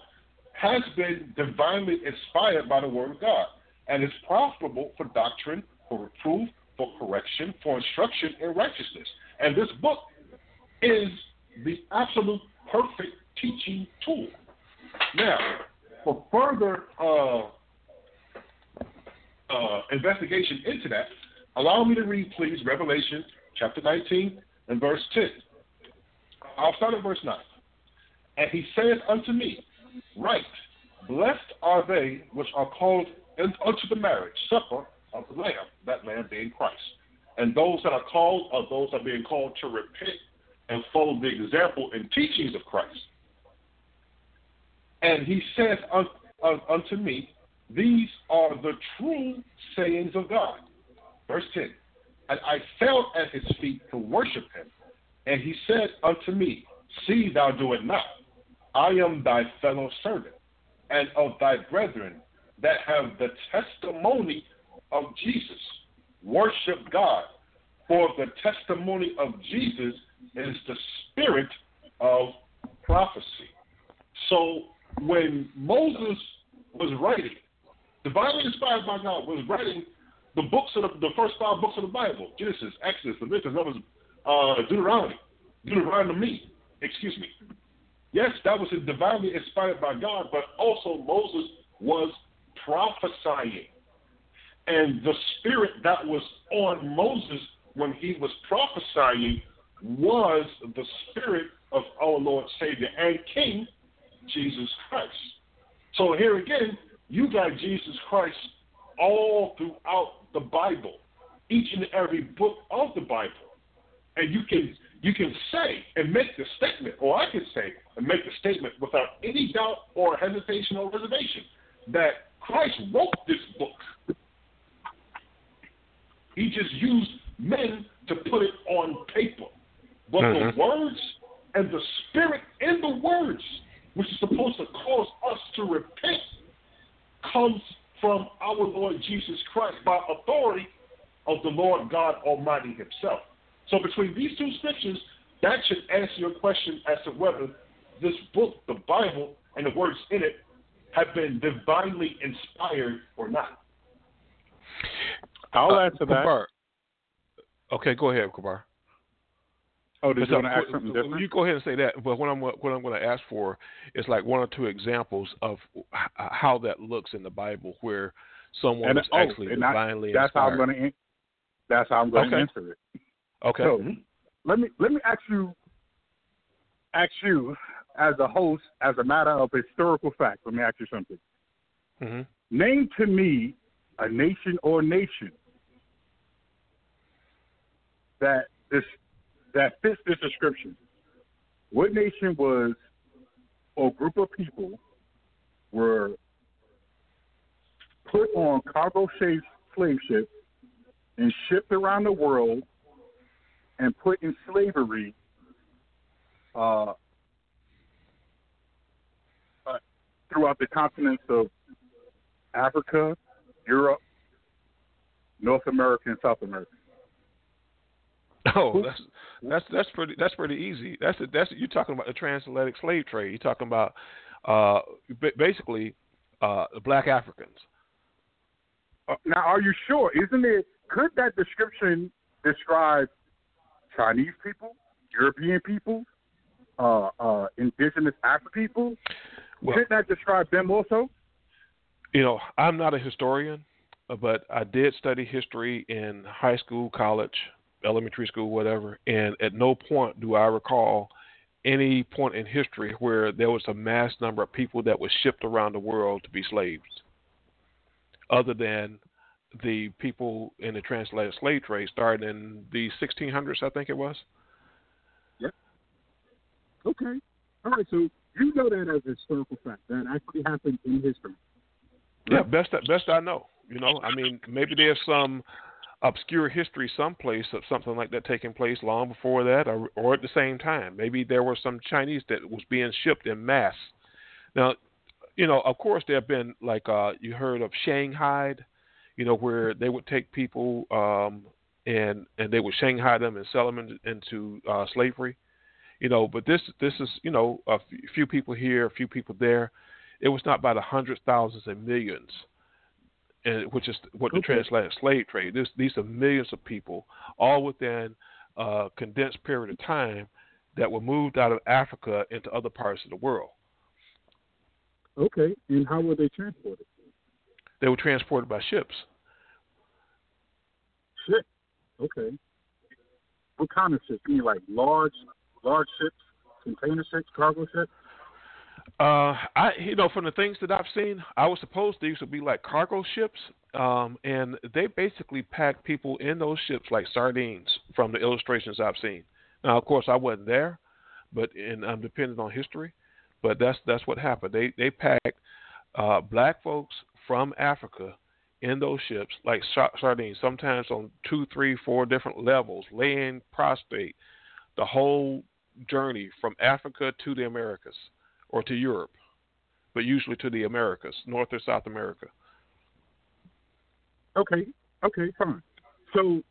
has been divinely inspired by the Word of God and is profitable for doctrine, for reproof, for correction, for instruction in righteousness. And this book is the absolute perfect teaching tool. Now, for further uh, uh, investigation into that, allow me to read, please, Revelation chapter 19 and verse 10. I'll start at verse 9. And he said unto me, Right, blessed are they which are called unto the marriage supper of the Lamb, that Lamb being Christ. And those that are called are those that are being called to repent and follow the example and teachings of Christ. And he said unto me, These are the true sayings of God. Verse 10 And I fell at his feet to worship him. And he said unto me, See thou do it not. I am thy fellow servant and of thy brethren that have the testimony of Jesus. Worship God, for the testimony of Jesus is the spirit of prophecy. So when Moses was writing, divinely inspired by God, was writing the books of the, the first five books of the Bible Genesis, Exodus, Leviticus, Numbers, uh, Deuteronomy, Deuteronomy, excuse me. Yes, that was divinely inspired by God, but also Moses was prophesying. And the spirit that was on Moses when he was prophesying was the spirit of our Lord, Savior, and King, Jesus Christ. So here again, you got Jesus Christ all throughout the Bible, each and every book of the Bible. And you can you can say and make the statement, or I can say and make the statement without any doubt or hesitation or reservation that Christ wrote this book. He just used men to put it on paper. But mm-hmm. the words and the spirit in the words, which is supposed to cause us to repent, comes from our Lord Jesus Christ by authority of the Lord God Almighty Himself. So between these two scriptures, that should answer your question as to whether this book, the Bible, and the words in it have been divinely inspired or not. I'll uh, answer that. Okay, go ahead, Kabar. Oh, did you want to ask something different? You go ahead and say that. But what I'm what I'm going to ask for is like one or two examples of how that looks in the Bible, where someone and, is oh, actually divinely I, that's inspired. How I'm going to, that's how I'm going okay. to answer it. Okay. So let me let me ask you ask you as a host, as a matter of historical fact. Let me ask you something. Mm-hmm. Name to me a nation or nation that this that fits this description. What nation was or group of people were put on cargo shaped slave ships and shipped around the world and put in slavery uh, uh, throughout the continents of Africa, Europe, North America, and South America. Oh, that's that's that's pretty that's pretty easy. That's a, that's you're talking about the transatlantic slave trade. You're talking about uh, basically uh, black Africans. Uh, now, are you sure? Isn't it? Could that description describe Chinese people, European people, uh, uh, indigenous African people? Well, Couldn't that describe them also? You know, I'm not a historian, but I did study history in high school, college, elementary school, whatever, and at no point do I recall any point in history where there was a mass number of people that were shipped around the world to be slaves, other than the people in the transatlantic slave trade started in the 1600s, I think it was. Yep. Okay. All right. So you know that as a historical fact that actually happened in history. Right? Yeah, best best I know. You know, I mean, maybe there's some obscure history someplace of something like that taking place long before that, or, or at the same time. Maybe there were some Chinese that was being shipped in mass. Now, you know, of course, there have been like uh, you heard of Shanghai you know, where they would take people um, and and they would Shanghai them and sell them in, into uh, slavery. You know, but this this is you know a few people here, a few people there. It was not by the hundreds, thousands, and millions, and which is what the transatlantic slave trade. This, these are millions of people, all within a condensed period of time, that were moved out of Africa into other parts of the world. Okay, and how were they transported? They were transported by ships. Ships. Okay. What kind of ships? You mean like large, large ships? container ships, cargo ships? Uh, I you know from the things that I've seen, I was supposed these would be like cargo ships, um, and they basically pack people in those ships like sardines. From the illustrations I've seen. Now, of course, I wasn't there, but and I'm dependent on history. But that's that's what happened. They they packed uh, black folks from Africa in those ships like sardines, sometimes on two, three, four different levels, laying prostrate the whole journey from Africa to the Americas or to Europe, but usually to the Americas, North or South America. Okay, okay, fine. So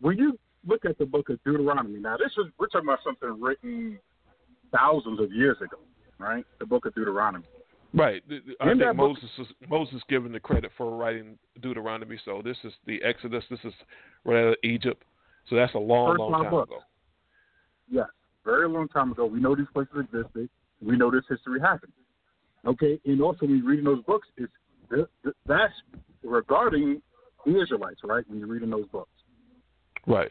when you look at the book of Deuteronomy, now this is we're talking about something written thousands of years ago, right? The book of Deuteronomy. Right. I think Moses is, Moses given the credit for writing Deuteronomy. So this is the Exodus. This is right out of Egypt. So that's a long, long time book. ago. Yes, very long time ago. We know these places existed. We know this history happened. Okay, and also when you read in those books, it's that's regarding the Israelites, right? When you're reading those books. Right.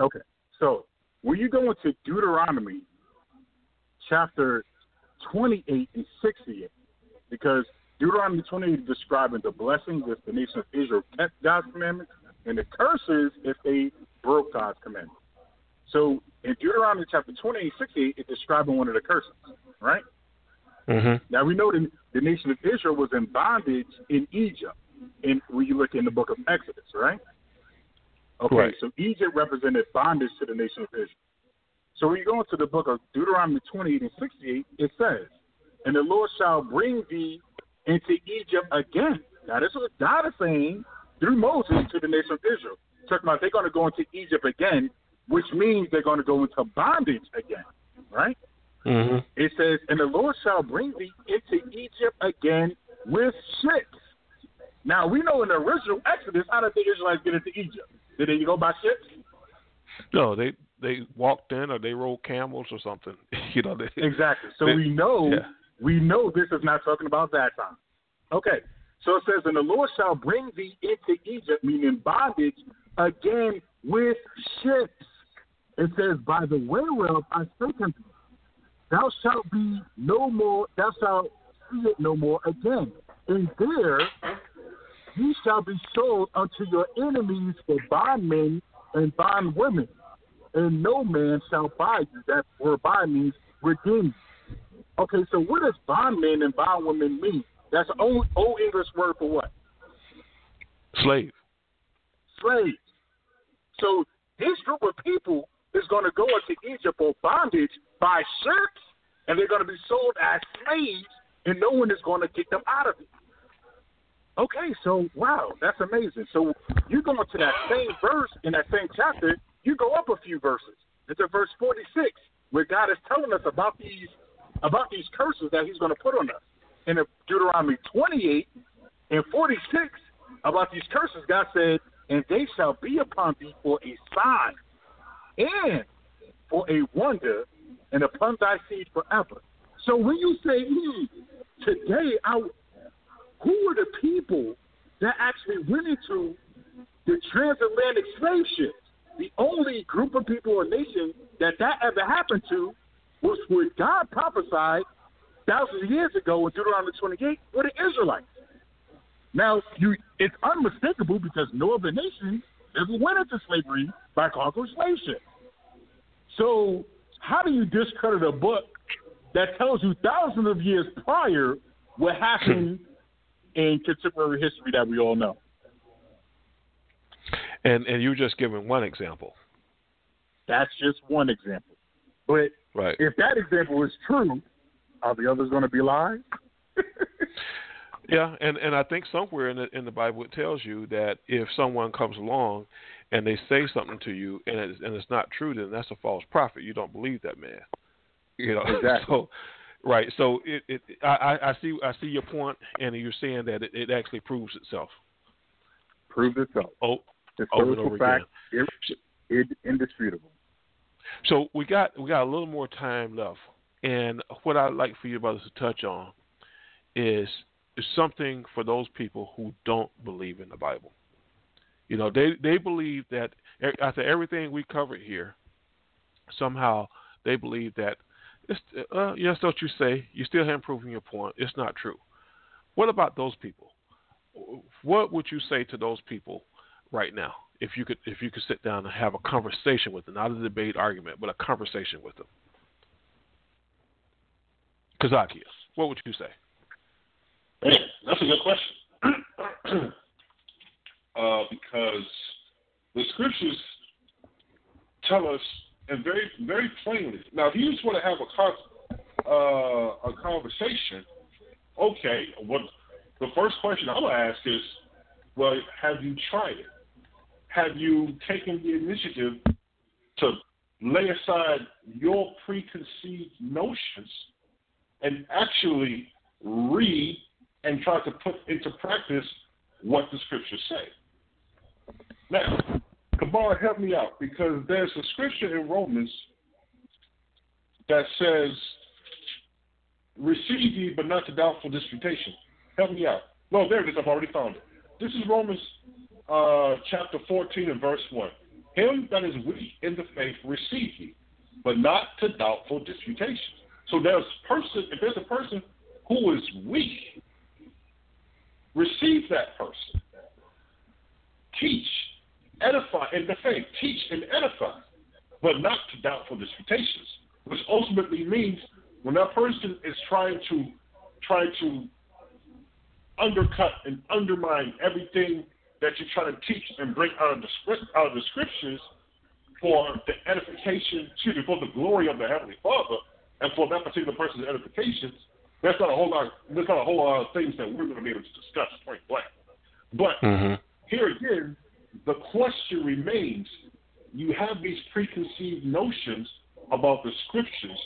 Okay, so when you go into Deuteronomy chapter 28 and 68 because Deuteronomy 28 is describing the blessings if the nation of Israel kept God's commandments and the curses if they broke God's commandments. So in Deuteronomy chapter 28 68, it's describing one of the curses, right? Mm-hmm. Now we know that the nation of Israel was in bondage in Egypt, and when you look in the book of Exodus, right? Okay, right. so Egypt represented bondage to the nation of Israel. So when you go into the book of Deuteronomy 28 and 68, it says, And the Lord shall bring thee into Egypt again. Now, this is what God is saying through Moses to the nation of Israel. Talking about they're going to go into Egypt again, which means they're going to go into bondage again, right? Mm-hmm. It says, And the Lord shall bring thee into Egypt again with ships. Now, we know in the original Exodus, how did the Israelites get into Egypt? Did they go by ships? No, they they walked in or they rode camels or something. you know. They, exactly. So they, we know yeah. we know this is not talking about that time. Okay. So it says, and the Lord shall bring thee into Egypt, meaning bondage, again with ships. It says, by the way whereof I spake unto thee, thou shalt be no more, thou shalt see it no more again. And there ye shall be sold unto your enemies for bondmen and bondwomen and no man shall buy you. That word buy means redeem. Okay, so what does bondmen and bondwomen mean? That's an old, old English word for what? Slave. Slave. So this group of people is going to go into Egypt for bondage by ships, and they're going to be sold as slaves, and no one is going to get them out of it. Okay, so wow, that's amazing. So you go into that same verse in that same chapter, you go up a few verses. It's in verse 46 where God is telling us about these about these curses that He's going to put on us. In Deuteronomy 28 and 46 about these curses, God said, "And they shall be upon thee for a sign, and for a wonder, and upon thy seed forever." So when you say, hmm, "Today," I, who were the people that actually went into the transatlantic slave ships? the only group of people or nation that that ever happened to was what God prophesied thousands of years ago in Deuteronomy 28 were the Israelites. Now, you it's unmistakable because no other nation ever went into slavery by cargo slave ship. So, how do you discredit a book that tells you thousands of years prior what happened hmm. in contemporary history that we all know? And and you're just giving one example. That's just one example. But right. if that example is true, are the others going to be lies? yeah, and and I think somewhere in the in the Bible it tells you that if someone comes along and they say something to you and it's, and it's not true, then that's a false prophet. You don't believe that man. You know exactly. So, right. So it, it I, I see I see your point, and you're saying that it, it actually proves itself. Proves itself. Oh, historical over fact, again. It, indisputable. So we got we got a little more time left, and what I'd like for you brothers to touch on is is something for those people who don't believe in the Bible. You know, they they believe that after everything we covered here, somehow they believe that it's, uh, yes, what you say, you still haven't proven your point. It's not true. What about those people? What would you say to those people right now? If you could, if you could sit down and have a conversation with them, not a debate argument, but a conversation with them. Kazakias, what would you say? That's a good question. uh, because the scriptures tell us and very very plainly. Now, if you just want to have a con- uh, a conversation, okay. What the first question I'm gonna ask is, well, have you tried it? Have you taken the initiative to lay aside your preconceived notions and actually read and try to put into practice what the scriptures say? Now, Kabar, help me out because there's a scripture in Romans that says, Receive ye, but not to doubtful disputation. Help me out. No, there it is. I've already found it. This is Romans uh, chapter 14 and verse 1. Him that is weak in the faith receive ye, but not to doubtful disputation. So there's person if there's a person who is weak, receive that person. Teach edify in the faith, teach and edify, but not to doubtful disputations, which ultimately means when that person is trying to try to undercut and undermine everything that you're trying to teach and bring out of the script out of the scriptures for the edification, excuse me, for the glory of the Heavenly Father, and for that particular person's edification, there's not a whole lot. There's not a whole lot of things that we're going to be able to discuss point blank. But mm-hmm. here again, the question remains you have these preconceived notions about the scriptures.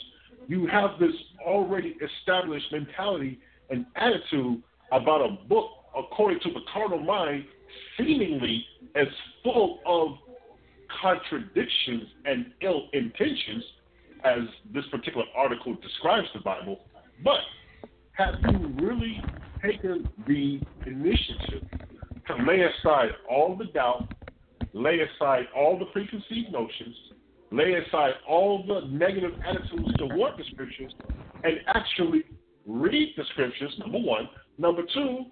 You have this already established mentality and attitude about a book, according to the carnal mind, seemingly as full of contradictions and ill intentions as this particular article describes the Bible. But have you really taken the initiative to lay aside all the doubt, lay aside all the preconceived notions, lay aside all the negative attitudes toward the scriptures, and actually read the scriptures, number one. Number two,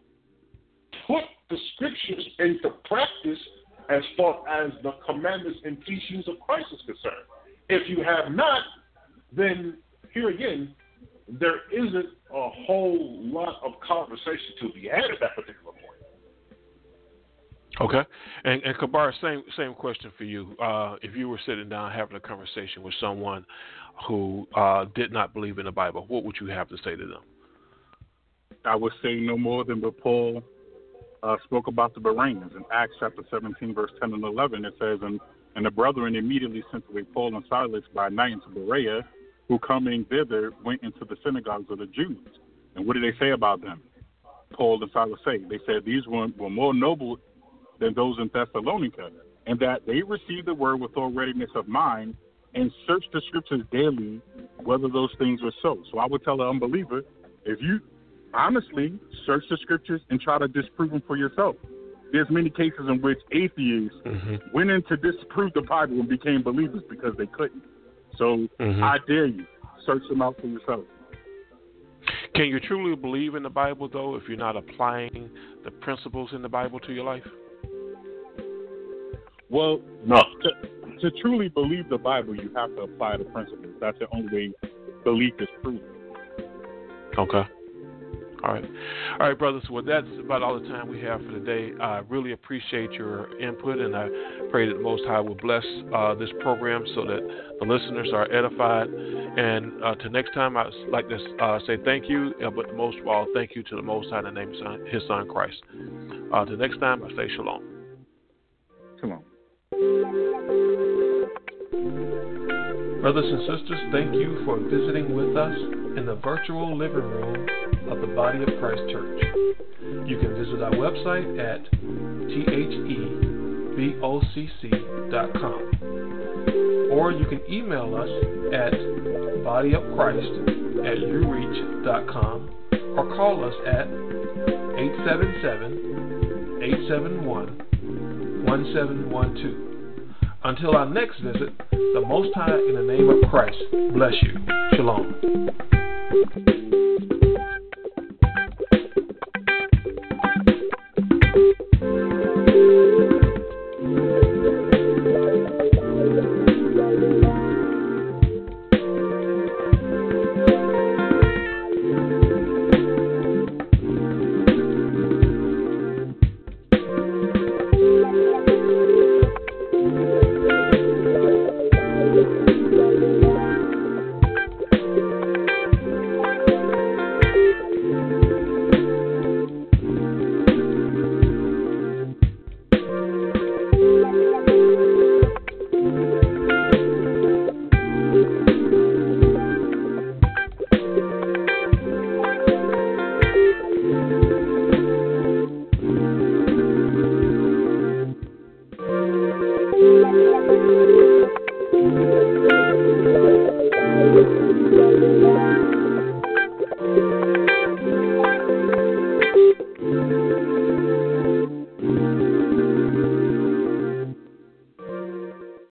put the scriptures into practice as far as the commandments and teachings of Christ is concerned. If you have not, then here again, there isn't a whole lot of conversation to be had at that particular point. Okay, and, and Kabar, same same question for you. Uh, if you were sitting down having a conversation with someone who uh, did not believe in the Bible, what would you have to say to them? I would say no more than what Paul uh, spoke about the Bereans in Acts chapter 17, verse 10 and 11. It says, and, and the brethren immediately sent away Paul and Silas by night into Berea, who coming thither went into the synagogues of the Jews. And what did they say about them? Paul and Silas say, they said these were, were more noble than those in Thessalonica, and that they received the word with all readiness of mind and searched the scriptures daily whether those things were so. So I would tell an unbeliever, if you honestly search the scriptures and try to disprove them for yourself. There's many cases in which atheists mm-hmm. went in to disprove the Bible and became believers because they couldn't. So mm-hmm. I dare you, search them out for yourself. Can you truly believe in the Bible though if you're not applying the principles in the Bible to your life? Well, no. To, to truly believe the Bible, you have to apply the principles. That's the only way belief is proven. Okay. All right. All right, brothers. Well, that's about all the time we have for today. I really appreciate your input, and I pray that the Most High will bless uh, this program so that the listeners are edified. And uh, to next time, I'd like to uh, say thank you, uh, but most of all, thank you to the Most High in the name of His Son, Christ. Uh, to next time, I say shalom. Shalom. Brothers and sisters, thank you for visiting with us in the virtual living room of the Body of Christ Church. You can visit our website at thebocc.com or you can email us at bodyofchrist at ureach.com or call us at 877 871 1712. Until our next visit, the Most High, in the name of Christ, bless you. Shalom.